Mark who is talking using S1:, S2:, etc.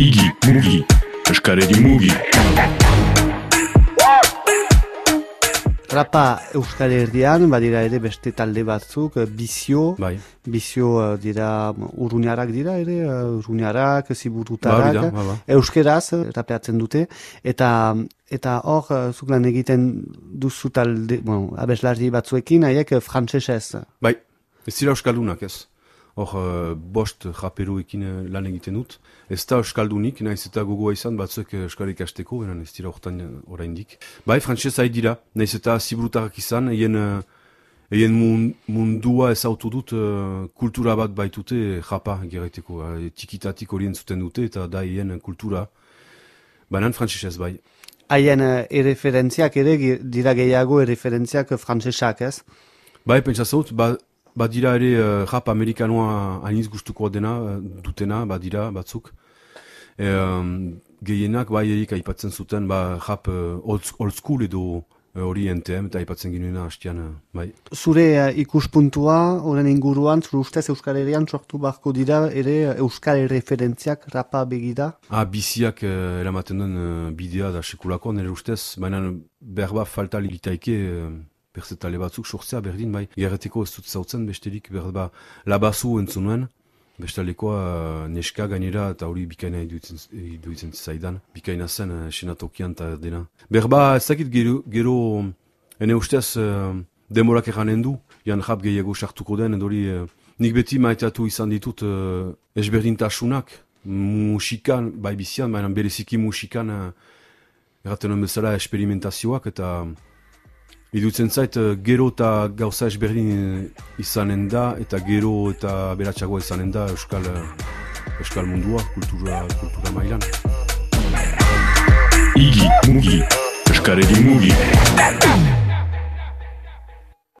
S1: Igi, mugi, eskaredi mugi.
S2: Rapa Euskal Herrian, badira ere beste talde batzuk, eh, bizio,
S3: Bai,
S2: bizio eh, dira urruñarak dira ere, eh, urruñarak,
S3: ba,
S2: ziburutarak,
S3: bida, ba, ba.
S2: euskeraz rapeatzen dute, eta eta hor, zuk lan egiten duzu talde, bueno, abeslari batzuekin, haiek frantsesez.
S3: Bai, ez dira euskaldunak ez. Hor, uh, bost japeruekin eh, lan egiten dut. Ez da euskaldunik, naiz eta gogoa izan batzuek eh, euskal ikasteko, beran ez dira hortan eh, oraindik. Bai, frantsesa dira, naiz eta ziburutarrak izan, eien, uh, eien mun- mundua ez autu dut uh, kultura bat baitute japa gerreteko. Uh, tikitatik horien zuten dute eta da eien kultura. Baina frantsesez bai.
S2: Haien eh, erreferentziak ere dira gehiago erreferentziak frantsesak, ez?
S3: Bai, pentsa zaut, ba, badira ere uh, rap amerikanoa hainiz gustuko dena, uh, dutena, badira batzuk. E, um, gehienak bai erik aipatzen zuten, ba, rap uh, old, old school edo uh, hori NTM eta aipatzen ginuena hastian, uh, bai.
S2: Zure eh, ikuspuntua, horren inguruan, zure ustez Euskal Herrian sortu beharko dira ere eh, Euskal referentziak rapa begida?
S3: Ah, biziak uh, eramaten duen uh, bidea da sekulako, nire ustez, baina berba falta litaike perzetale batzuk sortzea berdin, bai. Gerreteko ez dut zautzen besterik berba labazu entzunuen, bestalekoa uh, neska gainera eta hori bikaina iduitzen, zaidan. Bikaina zen uh, senatokian eta dena. Berba ez dakit gero, gero ene ustez uh, demorak eranen du, jan jap gehiago sartuko den, edo hori uh, nik beti maitatu izan ditut uh, ezberdintasunak, musikan, bai bizian, baina bereziki musikan uh, erraten bezala esperimentazioak eta idutzen zait uh, gero eta gauza ezberdin uh, izanen da eta gero eta beratxagoa izanen da euskal, uh, euskal mundua, kultura, kultura mailan.
S1: Igi, mugi, eskaredi mugi.